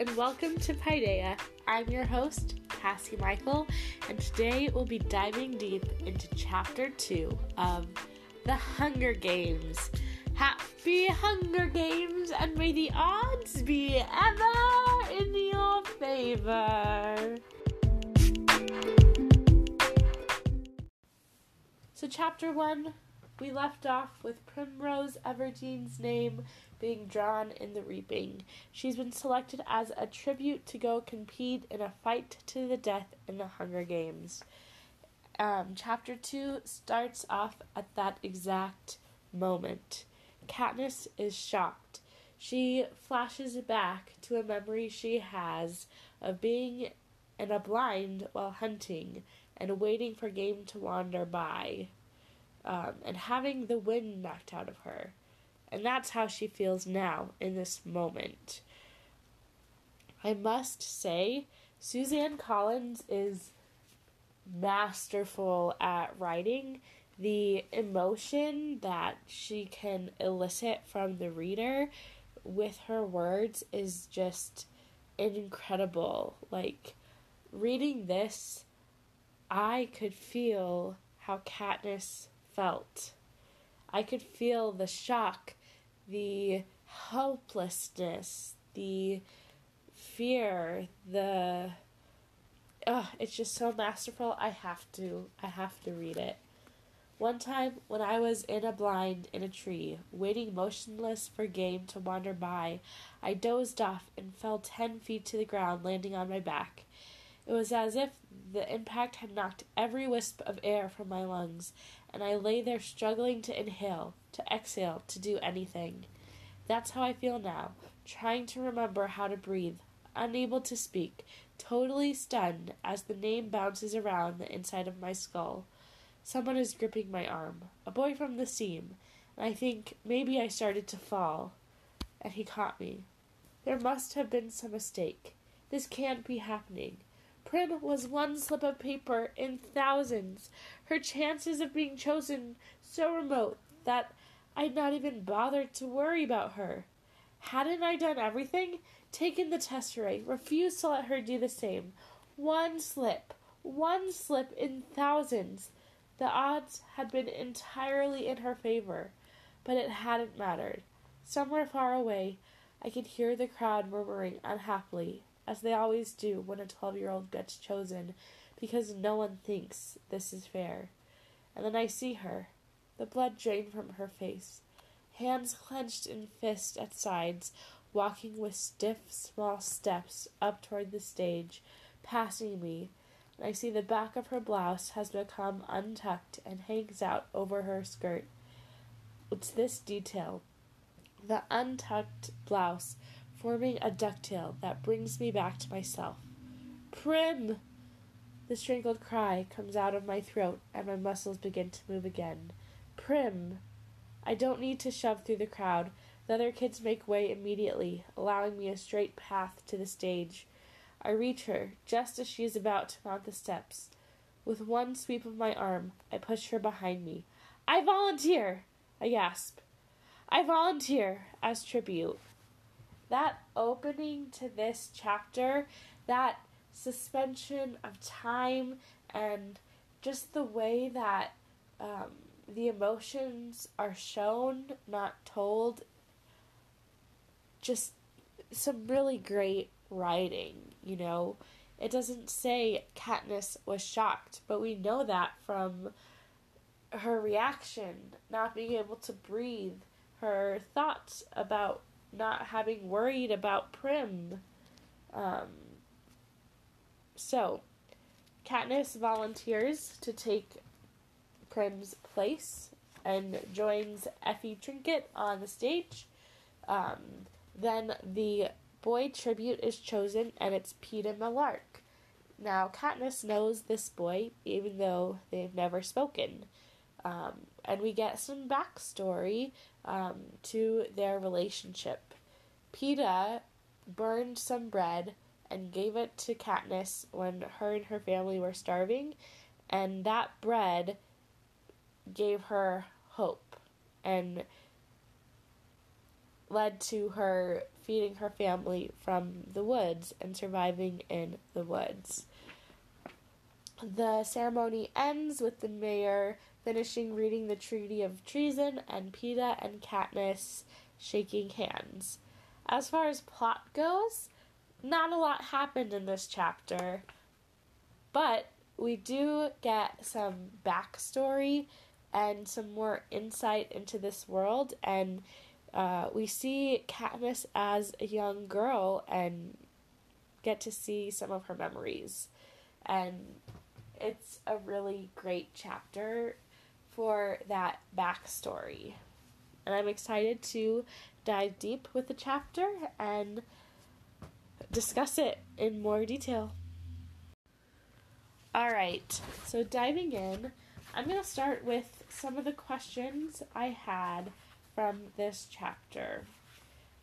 and welcome to Paideia. I'm your host, Cassie Michael, and today we'll be diving deep into Chapter 2 of The Hunger Games. Happy Hunger Games, and may the odds be ever in your favor. So, Chapter 1, we left off with Primrose Everdeen's name being drawn in the reaping. She's been selected as a tribute to go compete in a fight to the death in the Hunger Games. Um, chapter 2 starts off at that exact moment. Katniss is shocked. She flashes back to a memory she has of being in a blind while hunting and waiting for game to wander by, um, and having the wind knocked out of her. And that's how she feels now in this moment. I must say, Suzanne Collins is masterful at writing. The emotion that she can elicit from the reader with her words is just incredible. Like, reading this, I could feel how Katniss felt. I could feel the shock the helplessness, the fear, the oh, it's just so masterful. I have to I have to read it. One time when I was in a blind in a tree, waiting motionless for game to wander by, I dozed off and fell ten feet to the ground, landing on my back. It was as if the impact had knocked every wisp of air from my lungs, and I lay there struggling to inhale, to exhale, to do anything. That's how I feel now, trying to remember how to breathe, unable to speak, totally stunned as the name bounces around the inside of my skull. Someone is gripping my arm, a boy from the seam, and I think maybe I started to fall, and he caught me. There must have been some mistake. This can't be happening. Prim was one slip of paper in thousands, her chances of being chosen so remote that I'd not even bothered to worry about her. Hadn't I done everything? Taken the test tesserae, refused to let her do the same. One slip, one slip in thousands. The odds had been entirely in her favor, but it hadn't mattered. Somewhere far away, I could hear the crowd murmuring unhappily as they always do when a 12 year old gets chosen, because no one thinks this is fair. And then I see her, the blood drain from her face, hands clenched in fists at sides, walking with stiff, small steps up toward the stage, passing me, and I see the back of her blouse has become untucked and hangs out over her skirt. It's this detail, the untucked blouse forming a ducktail that brings me back to myself. Prim! The strangled cry comes out of my throat, and my muscles begin to move again. Prim! I don't need to shove through the crowd. The other kids make way immediately, allowing me a straight path to the stage. I reach her just as she is about to mount the steps. With one sweep of my arm, I push her behind me. I volunteer! I gasp. I volunteer as tribute that opening to this chapter, that suspension of time, and just the way that um, the emotions are shown, not told, just some really great writing, you know. It doesn't say Katniss was shocked, but we know that from her reaction, not being able to breathe, her thoughts about not having worried about Prim. Um, so, Katniss volunteers to take Prim's place and joins Effie Trinket on the stage. Um, then the boy tribute is chosen, and it's Peeta Mellark. Now, Katniss knows this boy, even though they've never spoken. Um, and we get some backstory um, to their relationship. Peeta burned some bread and gave it to Katniss when her and her family were starving, and that bread gave her hope. And led to her feeding her family from the woods and surviving in the woods. The ceremony ends with the mayor finishing reading the Treaty of Treason and Peeta and Katniss shaking hands. As far as plot goes, not a lot happened in this chapter, but we do get some backstory and some more insight into this world, and uh, we see Katniss as a young girl and get to see some of her memories. And it's a really great chapter for that backstory. And I'm excited to dive deep with the chapter and discuss it in more detail. All right, so diving in, I'm going to start with some of the questions I had from this chapter.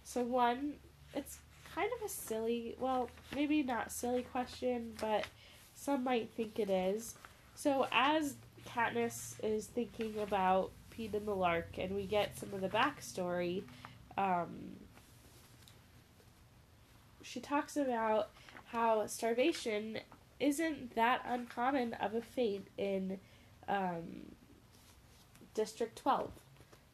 So, one, it's kind of a silly, well, maybe not silly question, but some might think it is. So, as Katniss is thinking about Peeta Mellark and we get some of the backstory, um, she talks about how starvation isn't that uncommon of a fate in um, District 12.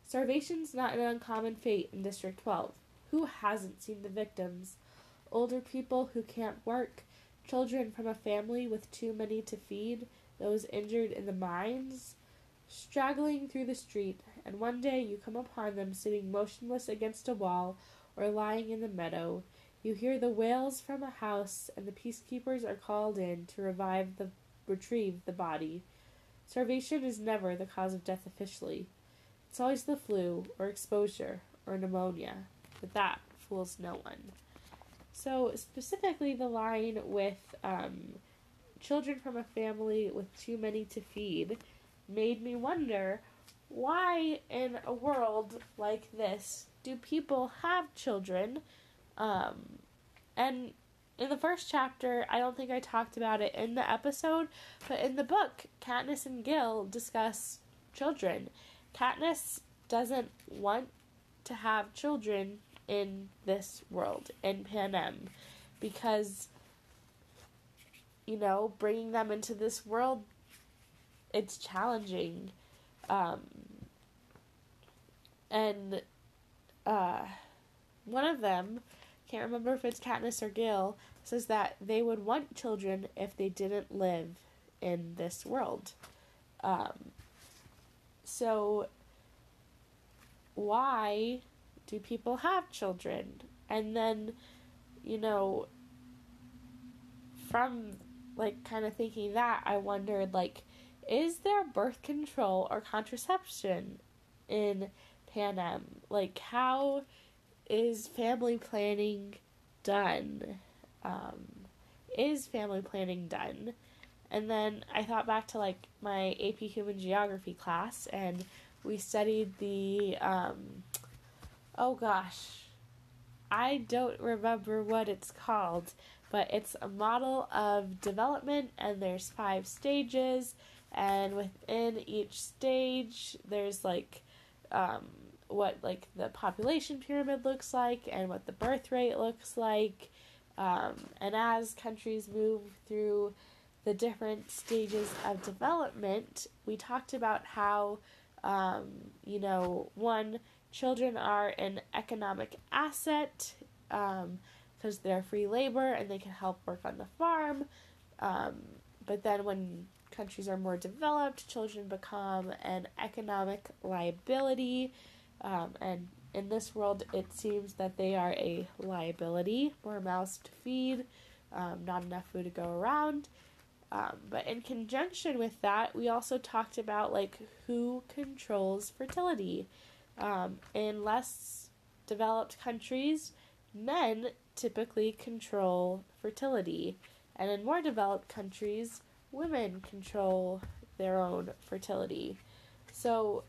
Starvation's not an uncommon fate in District 12. Who hasn't seen the victims? Older people who can't work, children from a family with too many to feed, those injured in the mines, straggling through the street, and one day you come upon them sitting motionless against a wall or lying in the meadow. You hear the wails from a house, and the peacekeepers are called in to revive the retrieve the body. Starvation is never the cause of death officially. It's always the flu, or exposure, or pneumonia, but that fools no one. So, specifically, the line with um, children from a family with too many to feed made me wonder why, in a world like this, do people have children? Um, and in the first chapter, I don't think I talked about it in the episode, but in the book, Katniss and Gale discuss children. Katniss doesn't want to have children in this world, in Panem, because, you know, bringing them into this world, it's challenging. Um, and uh, one of them can't remember if it's Katniss or Gale, says that they would want children if they didn't live in this world. Um, so, why do people have children? And then, you know, from like kind of thinking that, I wondered, like, is there birth control or contraception in Panem? Like, how is family planning done? Um, is family planning done? And then I thought back to like my AP Human Geography class, and we studied the, um, oh gosh, I don't remember what it's called, but it's a model of development, and there's five stages, and within each stage, there's like um, what like the population pyramid looks like and what the birth rate looks like. Um, and as countries move through the different stages of development, we talked about how, um, you know, one, children are an economic asset because um, they're free labor and they can help work on the farm. Um, but then when countries are more developed, children become an economic liability um, and in this world, it seems that they are a liability, more mouths to feed, um, not enough food to go around. Um, but in conjunction with that, we also talked about like who controls fertility. Um, in less developed countries, men typically control fertility, and in more developed countries, women control their own fertility. So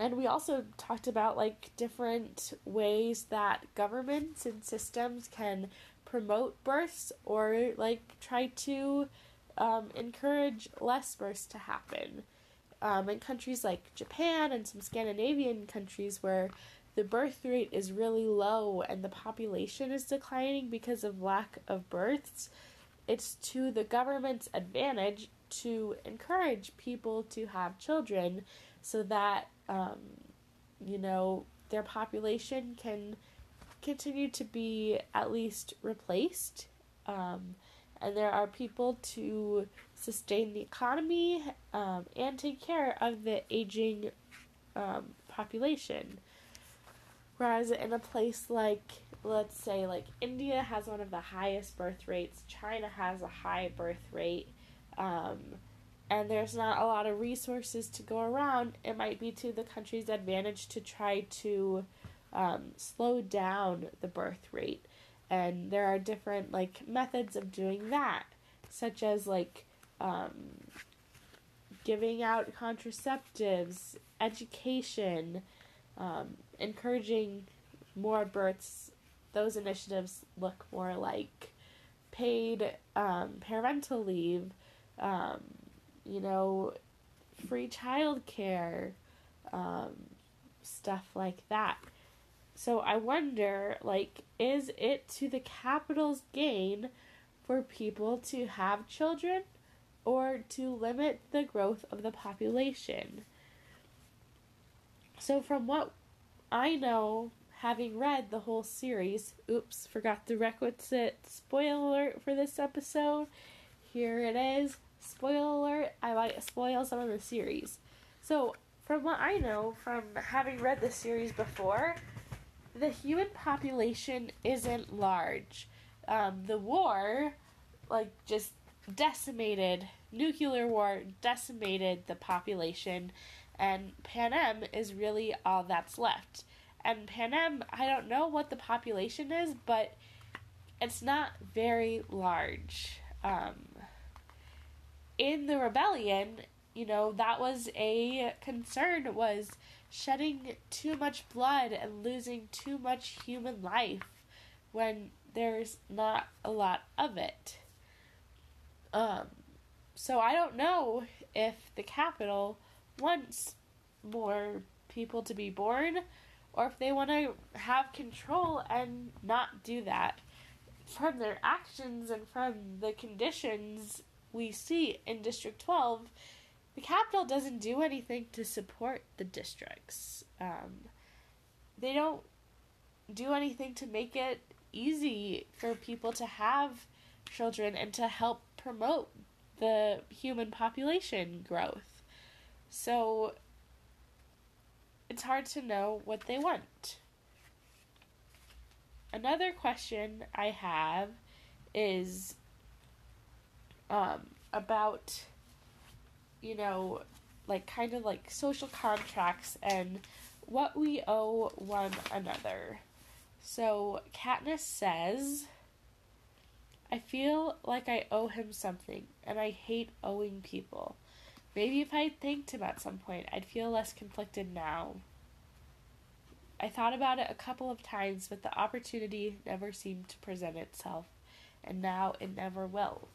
and we also talked about like different ways that governments and systems can promote births or like try to um, encourage less births to happen. Um, in countries like Japan and some Scandinavian countries where the birth rate is really low and the population is declining because of lack of births, it's to the government's advantage to encourage people to have children so that, um, you know, their population can continue to be at least replaced. Um, and there are people to sustain the economy um, and take care of the aging um, population. Whereas in a place like, let's say, like India has one of the highest birth rates, China has a high birth rate, um, and there's not a lot of resources to go around, it might be to the country's advantage to try to um, slow down the birth rate. And there are different like methods of doing that, such as like um, giving out contraceptives, education, um, encouraging more births. Those initiatives look more like paid um, parental leave, um, you know, free childcare, um, stuff like that. So I wonder, like, is it to the Capitol's gain for people to have children or to limit the growth of the population? So, from what I know, having read the whole series, oops, forgot the requisite spoiler alert for this episode. Here it is. Spoiler alert, I might spoil some of the series. So, from what I know, from having read the series before, the human population isn't large. Um, the war, like, just decimated, nuclear war decimated the population, and Panem is really all that's left. And Panem, I don't know what the population is, but it's not very large. Um, in the rebellion, you know, that was a concern was shedding too much blood and losing too much human life when there's not a lot of it. Um, so I don't know if the Capitol wants more people to be born or if they want to have control and not do that. From their actions and from the conditions we see in District 12, the Capitol doesn't do anything to support the districts. Um, they don't do anything to make it easy for people to have children and to help promote the human population growth. So it's hard to know what they want. Another question I have is um, about you know, like kind of like social contracts and what we owe one another. So Katniss says, I feel like I owe him something, and I hate owing people. Maybe if I thanked him at some point, I'd feel less conflicted now. I thought about it a couple of times, but the opportunity never seemed to present itself, and now it never will.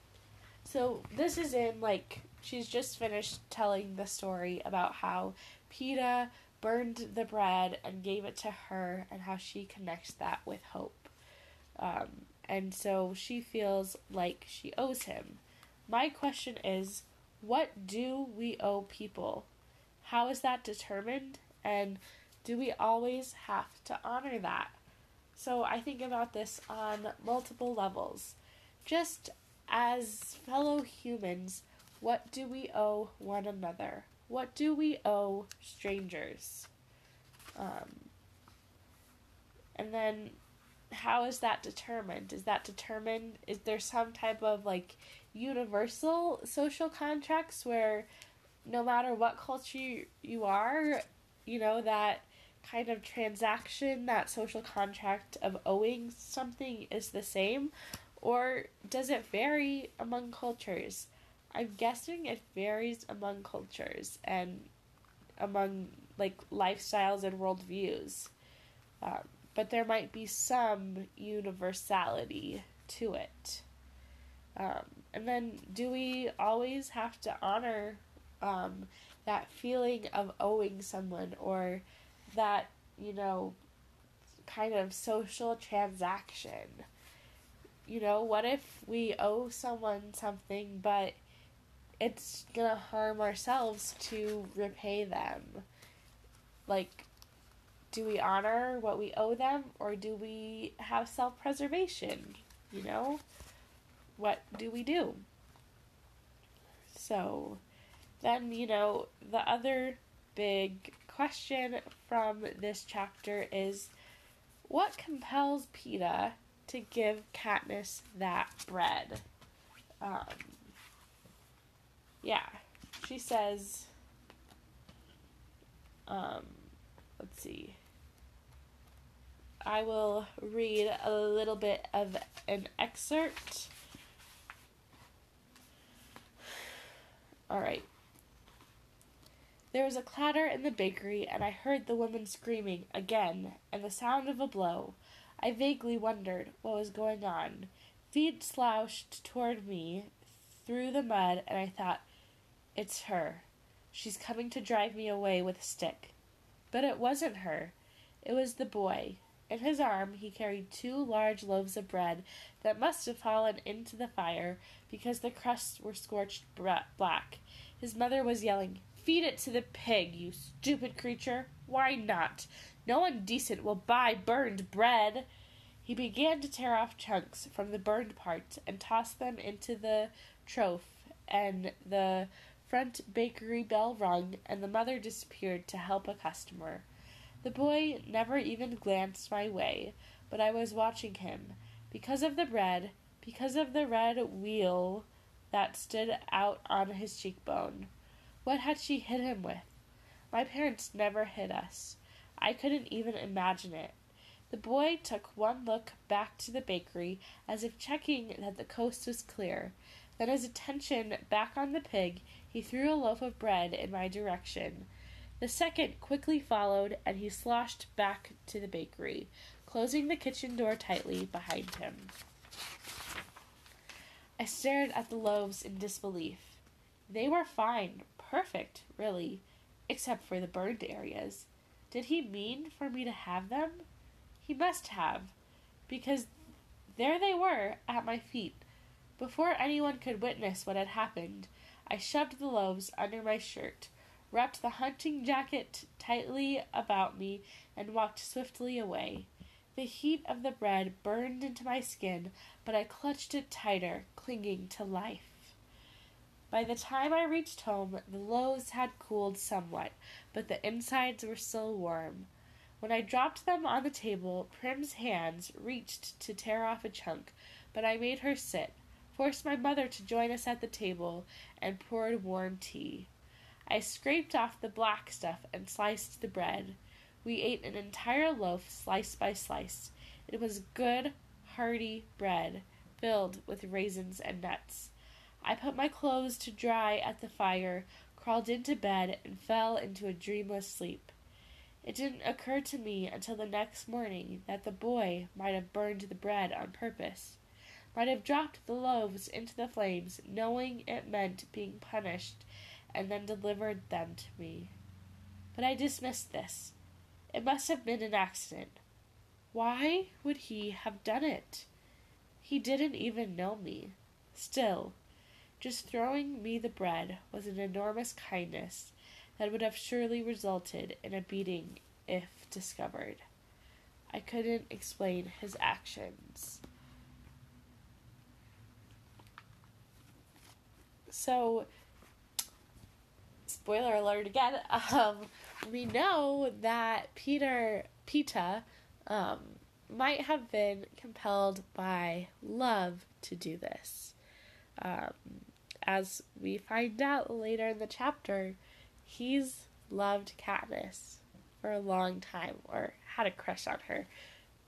So, this is in like she's just finished telling the story about how Peeta burned the bread and gave it to her, and how she connects that with hope. Um, and so she feels like she owes him. My question is what do we owe people? How is that determined? And do we always have to honor that? So I think about this on multiple levels. Just as fellow humans, what do we owe one another? What do we owe strangers? Um, and then how is that determined? Is that determined? Is there some type of like universal social contracts where no matter what culture you are, you know, that kind of transaction, that social contract of owing something is the same? Or does it vary among cultures? I'm guessing it varies among cultures and among like lifestyles and worldviews. Um, but there might be some universality to it. Um, and then, do we always have to honor um, that feeling of owing someone or that you know, kind of social transaction. You know, what if we owe someone something, but it's gonna harm ourselves to repay them? Like, do we honor what we owe them, or do we have self preservation? You know? What do we do? So, then, you know, the other big question from this chapter is what compels Peeta to give Katniss that bread? Um, yeah, she says, um, let's see. I will read a little bit of an excerpt. All right. There was a clatter in the bakery, and I heard the woman screaming again, and the sound of a blow. I vaguely wondered what was going on. Feet slouched toward me through the mud, and I thought, It's her. She's coming to drive me away with a stick. But it wasn't her. It was the boy. In his arm he carried two large loaves of bread that must have fallen into the fire because the crusts were scorched black. His mother was yelling, Feed it to the pig, you stupid creature. Why not? No one decent will buy burned bread. He began to tear off chunks from the burned parts and toss them into the trough, and the front bakery bell rung, and the mother disappeared to help a customer. The boy never even glanced my way, but I was watching him. Because of the bread, because of the red wheel that stood out on his cheekbone. What had she hit him with? My parents never hit us. I couldn't even imagine it. The boy took one look back to the bakery as if checking that the coast was clear. Then, his attention back on the pig, he threw a loaf of bread in my direction. The second quickly followed, and he sloshed back to the bakery, closing the kitchen door tightly behind him. I stared at the loaves in disbelief. They were fine, perfect, really, except for the burned areas. Did he mean for me to have them? He must have, because there they were at my feet. Before anyone could witness what had happened, I shoved the loaves under my shirt, wrapped the hunting jacket tightly about me, and walked swiftly away. The heat of the bread burned into my skin, but I clutched it tighter, clinging to life. By the time I reached home, the loaves had cooled somewhat, but the insides were still warm. When I dropped them on the table, Prim's hands reached to tear off a chunk, but I made her sit, forced my mother to join us at the table, and poured warm tea. I scraped off the black stuff and sliced the bread. We ate an entire loaf slice by slice. It was good, hearty bread, filled with raisins and nuts. I put my clothes to dry at the fire, crawled into bed, and fell into a dreamless sleep. It didn't occur to me until the next morning that the boy might have burned the bread on purpose, might have dropped the loaves into the flames, knowing it meant being punished, and then delivered them to me. But I dismissed this. It must have been an accident. Why would he have done it? He didn't even know me. Still, just throwing me the bread was an enormous kindness that would have surely resulted in a beating if discovered. I couldn't explain his actions. So, spoiler alert again, um, we know that Peter, Peeta, um, might have been compelled by love to do this. Um, as we find out later in the chapter, he's loved Katniss for a long time or had a crush on her.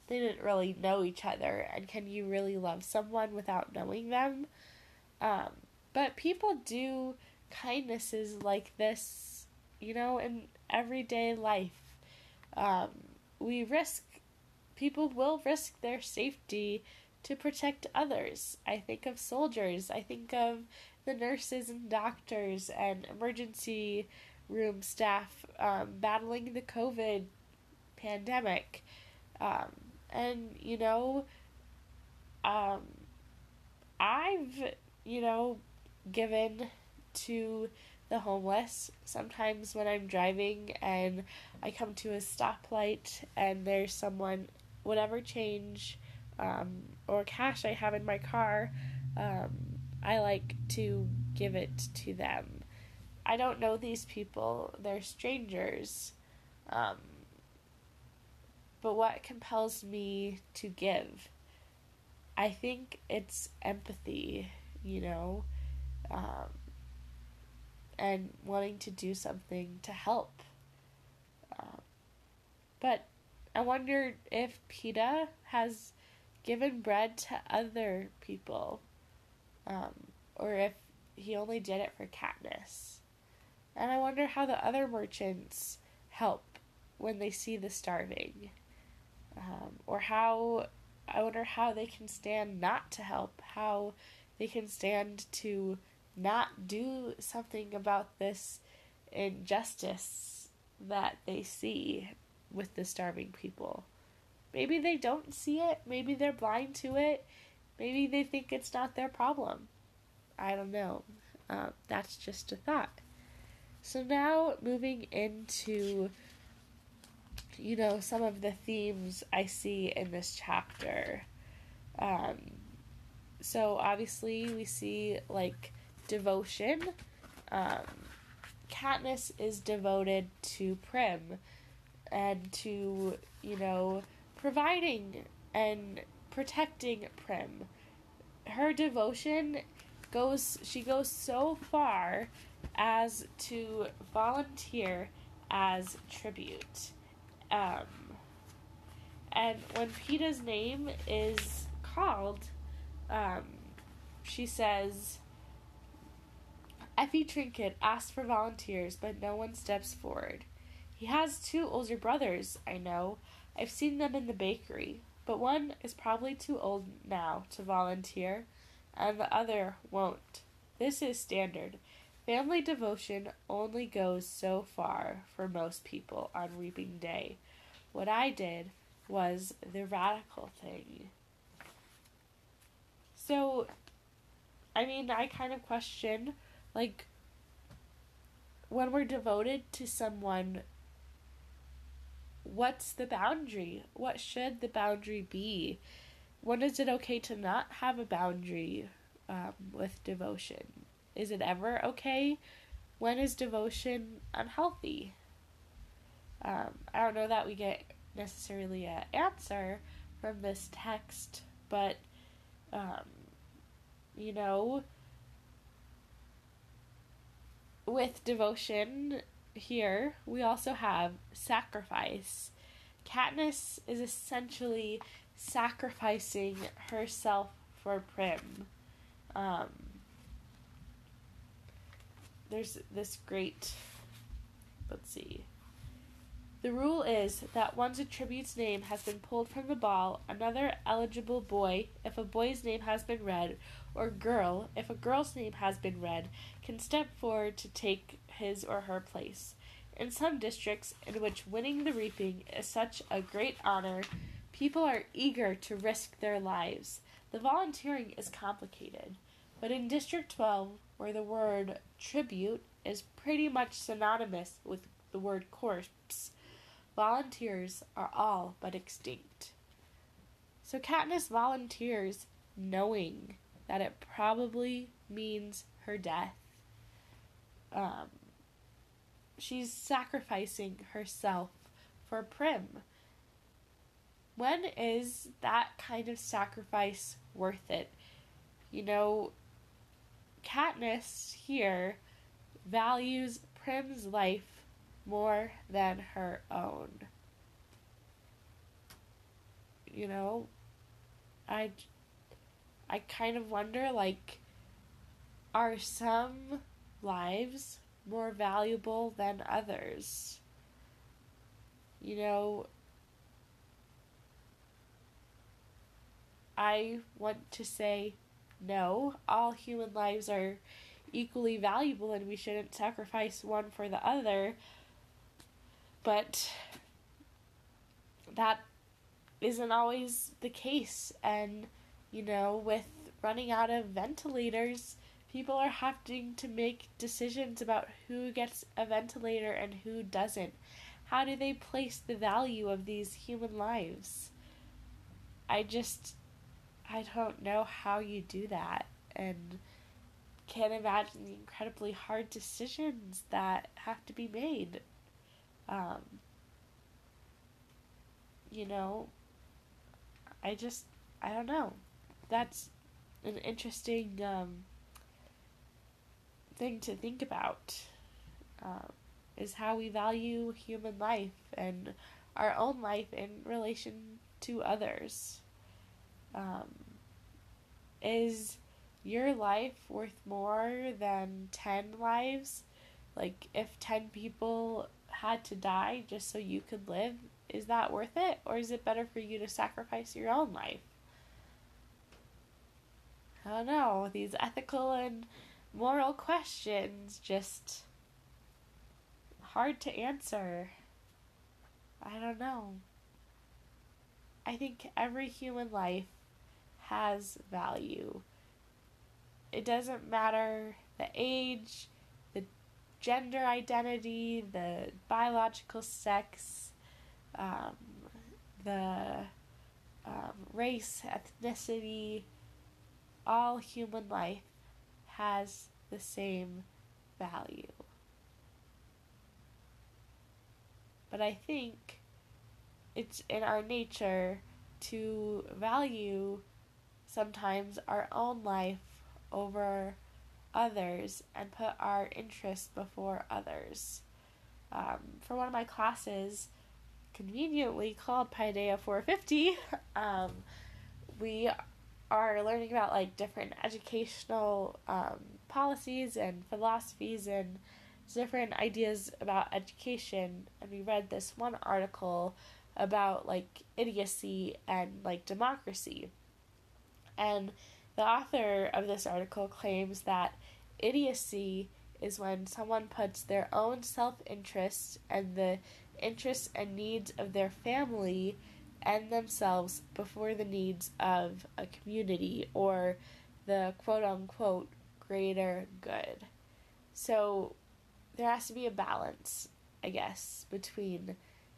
They didn't really know each other, and can you really love someone without knowing them? Um, but people do kindnesses like this, you know, in everyday life. Um, we risk, people will risk their safety to protect others. I think of soldiers, I think of the nurses and doctors and emergency room staff um, battling the COVID pandemic. Um, and, you know, um, I've, you know, given to the homeless sometimes when I'm driving and I come to a stoplight and there's someone, whatever change um, or cash I have in my car, um, I like to give it to them. I don't know these people, they're strangers. Um, but what compels me to give? I think it's empathy, you know, um, and wanting to do something to help. Um, but I wonder if Peeta has given bread to other people, um, or if he only did it for Katniss. And I wonder how the other merchants help when they see the starving. Um, or how, I wonder how they can stand not to help, how they can stand to not do something about this injustice that they see with the starving people. Maybe they don't see it, maybe they're blind to it, maybe they think it's not their problem. I don't know. Uh, that's just a thought. So now moving into you know some of the themes I see in this chapter. Um, so obviously we see like devotion. Um, Katniss is devoted to Prim and to you know providing and protecting Prim. Her devotion goes she goes so far as to volunteer as tribute. Um, and when Peeta's name is called, um, she says, Effie Trinket asks for volunteers, but no one steps forward. He has two older brothers, I know. I've seen them in the bakery, but one is probably too old now to volunteer, and the other won't. This is standard. Family devotion only goes so far for most people on reaping day. What I did was the radical thing. So, I mean, I kind of question, like, when we're devoted to someone, what's the boundary? What should the boundary be? When is it okay to not have a boundary um, with devotion? Is it ever okay? When is devotion unhealthy? Um, I don't know that we get necessarily an answer from this text, but, um, you know, with devotion here, we also have sacrifice. Katniss is essentially sacrificing herself for Prim. Um, there's this great let's see the rule is that once a tribute's name has been pulled from the ball, another eligible boy, if a boy's name has been read, or girl, if a girl's name has been read, can step forward to take his or her place. In some districts in which winning the reaping is such a great honor, people are eager to risk their lives. The volunteering is complicated. But in District 12, where the word tribute is pretty much synonymous with the word corpse, volunteers are all but extinct. So Katniss volunteers knowing that it probably means her death. Um, she's sacrificing herself for Prim. When is that kind of sacrifice worth it? You know, Katniss here values Prim's life more than her own. You know, I I kind of wonder like are some lives more valuable than others? You know, I want to say no, all human lives are equally valuable and we shouldn't sacrifice one for the other. But that isn't always the case. And, you know, with running out of ventilators, people are having to make decisions about who gets a ventilator and who doesn't. How do they place the value of these human lives? I just, I don't know how you do that. And can't imagine the incredibly hard decisions that have to be made. Um, you know, I just, I don't know. That's an interesting um, thing to think about. Um, is how we value human life and our own life in relation to others. Um, is your life worth more than 10 lives? Like, if 10 people had to die just so you could live, is that worth it? Or is it better for you to sacrifice your own life? I don't know. These ethical and moral questions just hard to answer. I don't know. I think every human life has value. It doesn't matter the age, the gender identity, the biological sex, um, the um, race, ethnicity, all human life has the same value. But I think it's in our nature to value sometimes our own life over others and put our interests before others. Um, for one of my classes, conveniently called Paideia 450, um, we are learning about like different educational um, policies and philosophies and different ideas about education. And we read this one article about like idiocy and like democracy. And the author of this article claims that idiocy is when someone puts their own self interest and the interests and needs of their family and themselves before the needs of a community or the quote unquote greater good. So there has to be a balance, I guess, between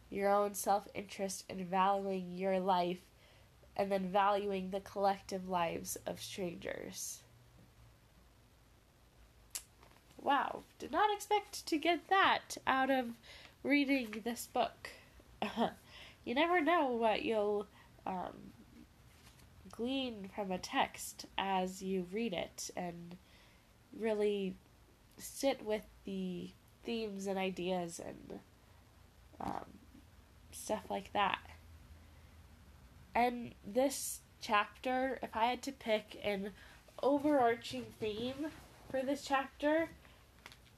your own self interest and valuing your life and then valuing the collective lives of strangers. Wow, did not expect to get that out of reading this book. you never know what you'll um, glean from a text as you read it and really sit with the themes and ideas and um, stuff like that. And this chapter, if I had to pick an overarching theme for this chapter,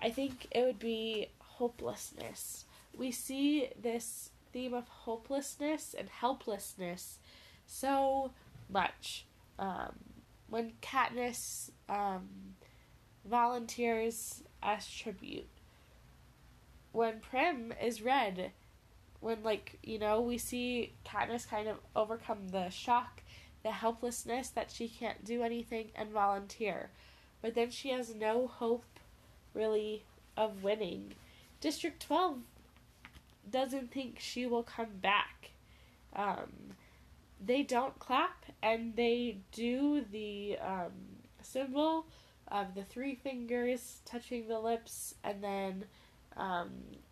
I think it would be hopelessness. We see this theme of hopelessness and helplessness so much. Um, when Katniss um, volunteers as tribute, when Prim is read, when like you know we see Katniss kind of overcome the shock, the helplessness that she can't do anything and volunteer, but then she has no hope, really, of winning. District Twelve doesn't think she will come back. Um, they don't clap and they do the um, symbol of the three fingers touching the lips and then um,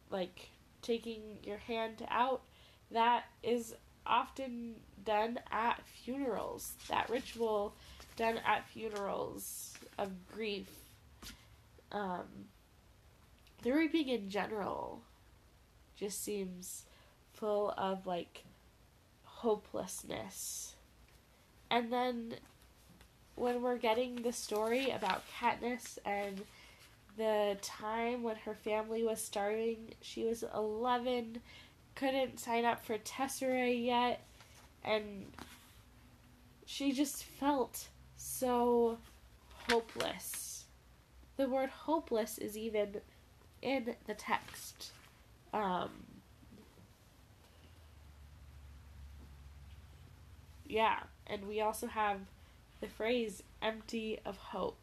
like taking your hand out. That is often done at funerals. That ritual done at funerals of grief. Um, the reaping in general just seems full of like hopelessness. And then when we're getting the story about Katniss and the time when her family was starving, she was 11, couldn't sign up for Tesserae yet, and she just felt so hopeless. The word hopeless is even in the text. Um, yeah, and we also have the phrase empty of hope.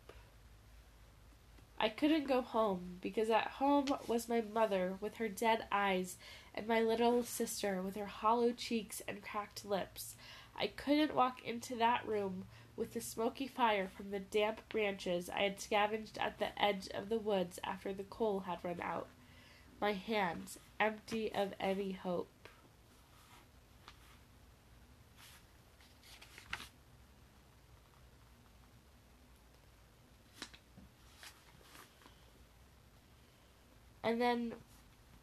I couldn't go home because at home was my mother with her dead eyes and my little sister with her hollow cheeks and cracked lips. I couldn't walk into that room with the smoky fire from the damp branches I had scavenged at the edge of the woods after the coal had run out. My hands empty of any hope. And then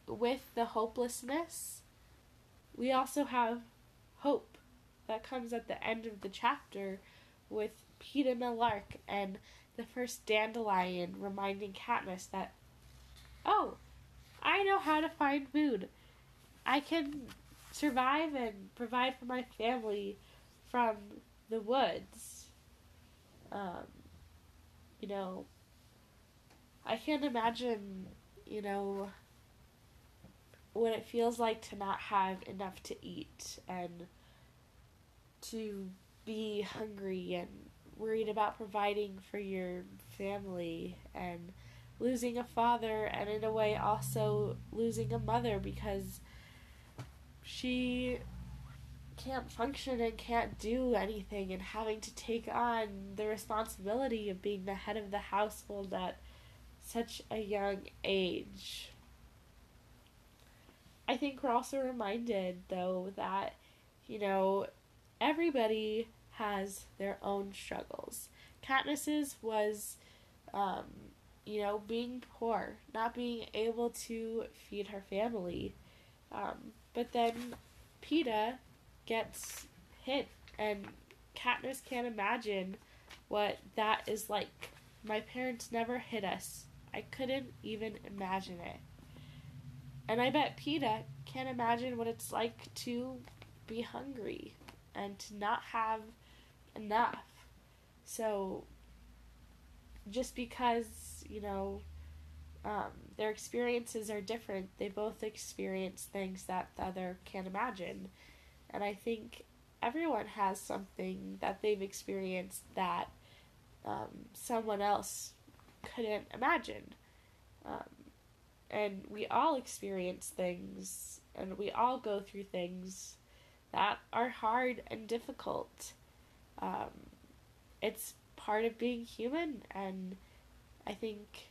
with the hopelessness, we also have hope that comes at the end of the chapter with Peeta Mellark and the first dandelion reminding Katniss that, oh, I know how to find food. I can survive and provide for my family from the woods. Um, you know, I can't imagine you know, what it feels like to not have enough to eat and to be hungry and worried about providing for your family and losing a father and in a way also losing a mother because she can't function and can't do anything and having to take on the responsibility of being the head of the household at such a young age. I think we're also reminded, though, that, you know, everybody has their own struggles. Katniss's was, um, you know, being poor, not being able to feed her family. Um, but then Peeta gets hit, and Katniss can't imagine what that is like. My parents never hit us. I couldn't even imagine it. And I bet Peeta can't imagine what it's like to be hungry and to not have enough. So, just because, you know, um, their experiences are different, they both experience things that the other can't imagine. And I think everyone has something that they've experienced that um, someone else couldn't imagine. Um, and we all experience things and we all go through things that are hard and difficult. Um, it's part of being human, and I think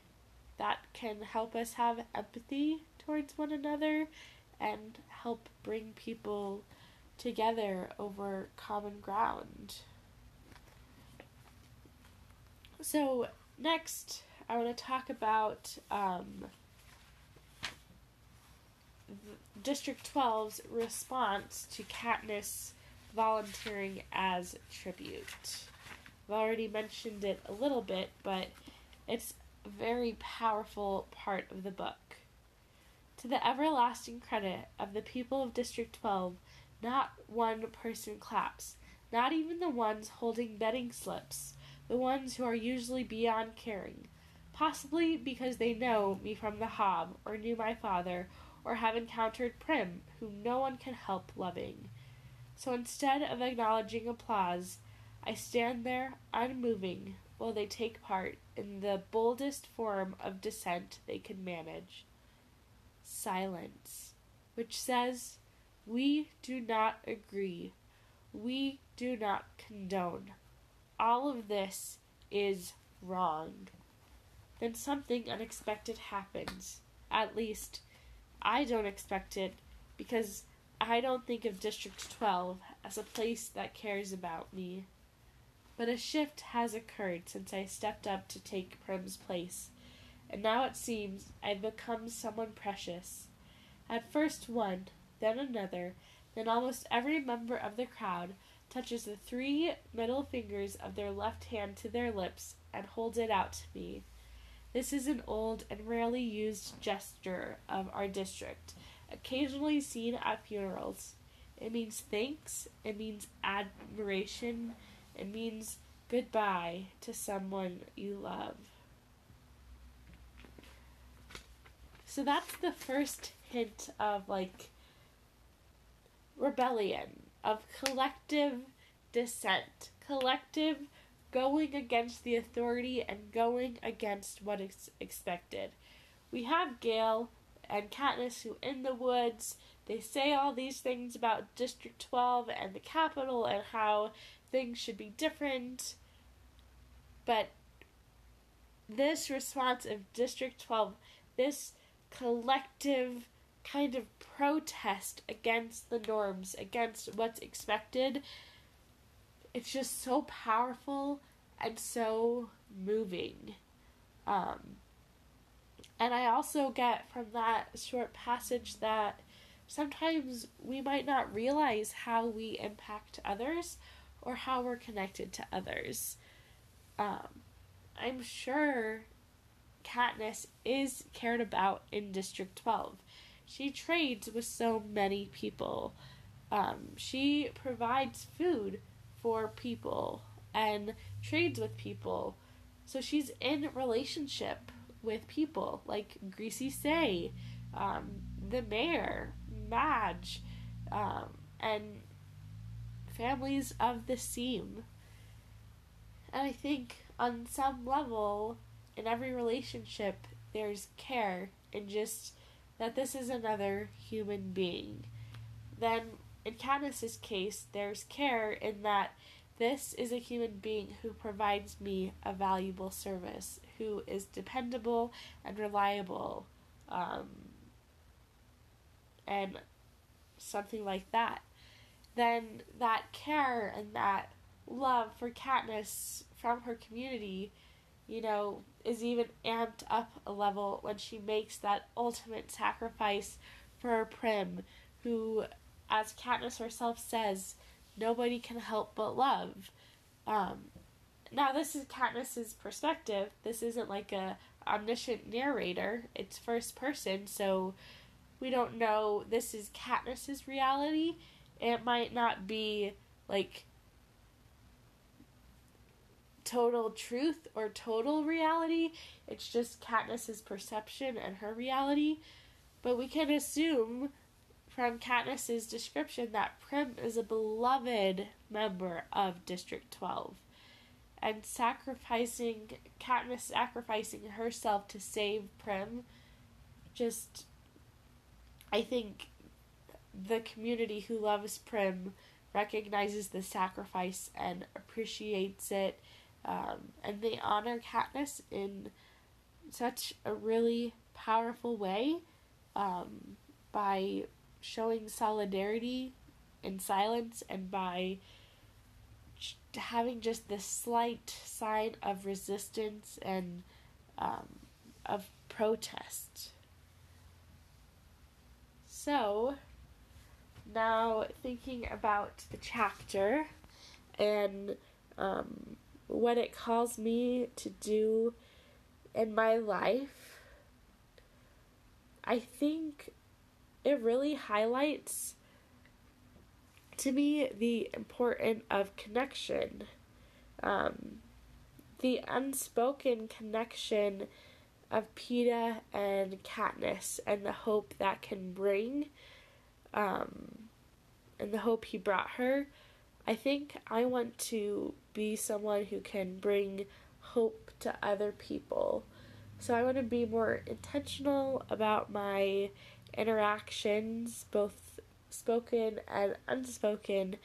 that can help us have empathy towards one another and help bring people together over common ground. So, Next, I want to talk about um, District 12's response to Katniss volunteering as tribute. I've already mentioned it a little bit, but it's a very powerful part of the book. To the everlasting credit of the people of District 12, not one person claps, not even the ones holding betting slips the ones who are usually beyond caring, possibly because they know me from the Hob, or knew my father, or have encountered Prim, whom no one can help loving. So instead of acknowledging applause, I stand there unmoving while they take part in the boldest form of dissent they can manage. Silence, which says, We do not agree. We do not condone all of this is wrong, then something unexpected happens. At least, I don't expect it because I don't think of District 12 as a place that cares about me. But a shift has occurred since I stepped up to take Prim's place, and now it seems I've become someone precious. At first one, then another, then almost every member of the crowd touches the three middle fingers of their left hand to their lips and holds it out to me. This is an old and rarely used gesture of our district, occasionally seen at funerals. It means thanks, it means admiration, it means goodbye to someone you love. So that's the first hint of like rebellion of collective dissent, collective going against the authority and going against what is expected. We have Gale and Katniss who in the woods they say all these things about District 12 and the Capitol and how things should be different. But this response of District 12, this collective kind of protest against the norms, against what's expected, it's just so powerful and so moving. Um, and I also get from that short passage that sometimes we might not realize how we impact others or how we're connected to others. Um, I'm sure Katniss is cared about in District 12. She trades with so many people. Um, she provides food for people and trades with people. So she's in relationship with people like Greasy Sae, um, the mayor, Madge, um, and families of the seam. And I think on some level, in every relationship, there's care and just that this is another human being. Then, in Katniss's case, there's care in that this is a human being who provides me a valuable service, who is dependable and reliable, um, and something like that. Then that care and that love for Katniss from her community, you know, is even amped up a level when she makes that ultimate sacrifice for Prim, who, as Katniss herself says, nobody can help but love. Um, now this is Katniss's perspective. This isn't like a omniscient narrator. It's first person, so we don't know this is Katniss's reality. It might not be like total truth or total reality. It's just Katniss's perception and her reality. But we can assume from Katniss's description that Prim is a beloved member of District 12. And sacrificing, Katniss sacrificing herself to save Prim, just, I think the community who loves Prim recognizes the sacrifice and appreciates it. Um, and they honor Katniss in such a really powerful way um, by showing solidarity in silence and by having just this slight sign of resistance and um, of protest. So, now thinking about the chapter and um, what it calls me to do in my life, I think it really highlights to me the importance of connection. Um, the unspoken connection of Peeta and Katniss and the hope that can bring, um, and the hope he brought her. I think I want to be someone who can bring hope to other people. So I want to be more intentional about my interactions, both spoken and unspoken,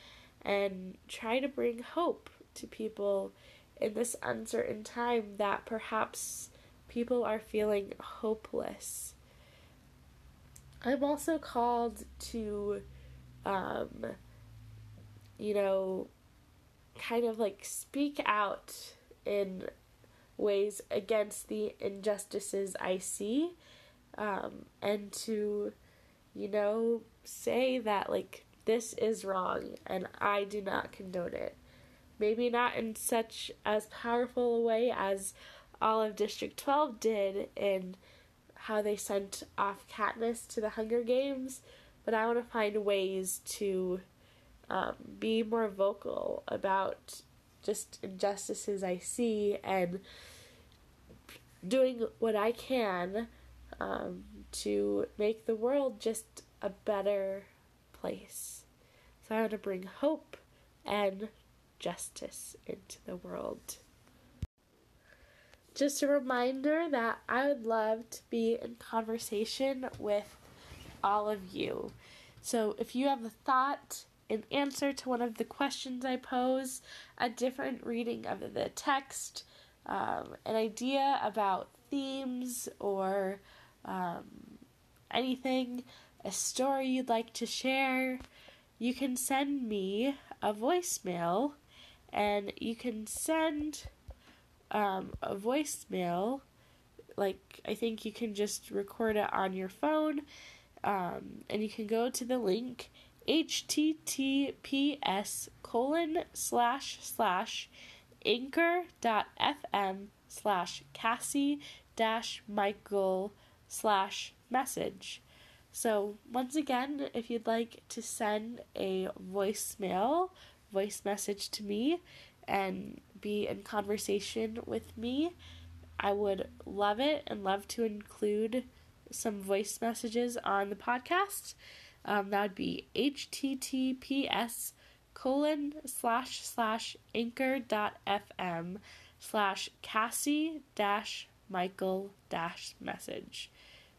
and try to bring hope to people in this uncertain time that perhaps people are feeling hopeless. I'm also called to, um, you know, kind of like speak out in ways against the injustices I see um, and to, you know, say that, like, this is wrong and I do not condone it. Maybe not in such as powerful a way as all of District 12 did in how they sent off Katniss to the Hunger Games, but I want to find ways to um, be more vocal about just injustices I see and doing what I can um, to make the world just a better place. So I want to bring hope and justice into the world. Just a reminder that I would love to be in conversation with all of you. So if you have a thought, an answer to one of the questions I pose, a different reading of the text, um, an idea about themes or um, anything, a story you'd like to share, you can send me a voicemail and you can send um, a voicemail. Like, I think you can just record it on your phone um, and you can go to the link https colon slash slash anchor.fm slash cassie dash michael slash message. So once again if you'd like to send a voicemail voice message to me and be in conversation with me i would love it and love to include some voice messages on the podcast um, that would be https colon slash slash anchor dot fm slash cassie dash michael dash message.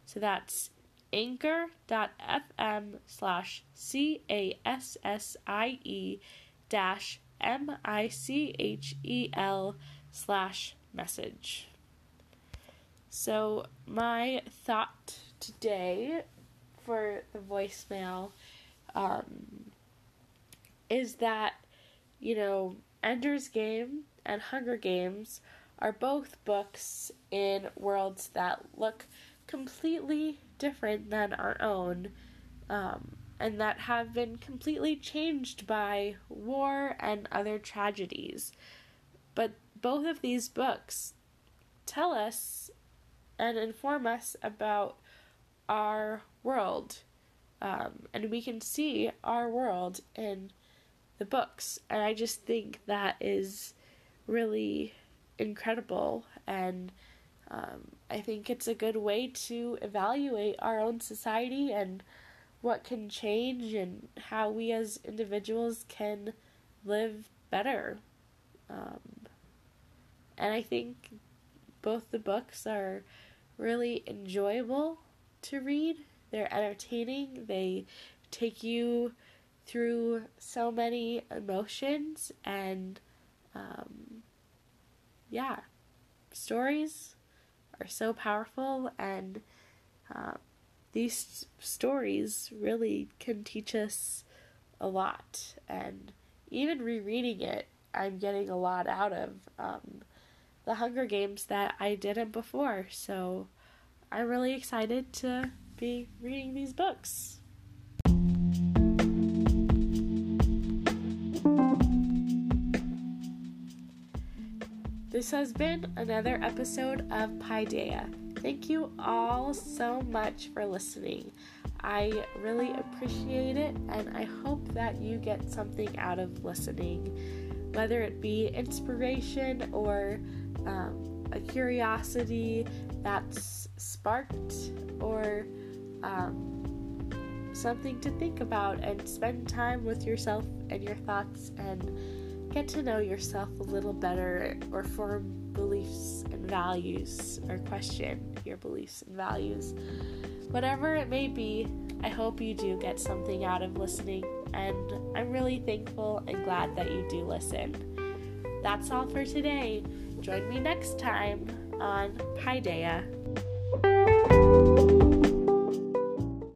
So that's anchor dot fm slash c a s s i e dash m i c h e l slash message. So my thought today for the voicemail um, is that, you know, Ender's Game and Hunger Games are both books in worlds that look completely different than our own, um, and that have been completely changed by war and other tragedies. But both of these books tell us and inform us about our world. Um, and we can see our world in the books. And I just think that is really incredible. And um, I think it's a good way to evaluate our own society and what can change and how we as individuals can live better. Um, and I think both the books are really enjoyable to read. They're entertaining. They take you through so many emotions and um, yeah, stories are so powerful and uh, these stories really can teach us a lot and even rereading it i'm getting a lot out of um, the hunger games that i didn't before so I'm really excited to be reading these books. This has been another episode of Paideia. Thank you all so much for listening. I really appreciate it, and I hope that you get something out of listening, whether it be inspiration or um, a curiosity that's sparked or um, something to think about and spend time with yourself and your thoughts and get to know yourself a little better or form beliefs and values or question your beliefs and values. Whatever it may be, I hope you do get something out of listening, and I'm really thankful and glad that you do listen. That's all for today. Join me next time on Paideia.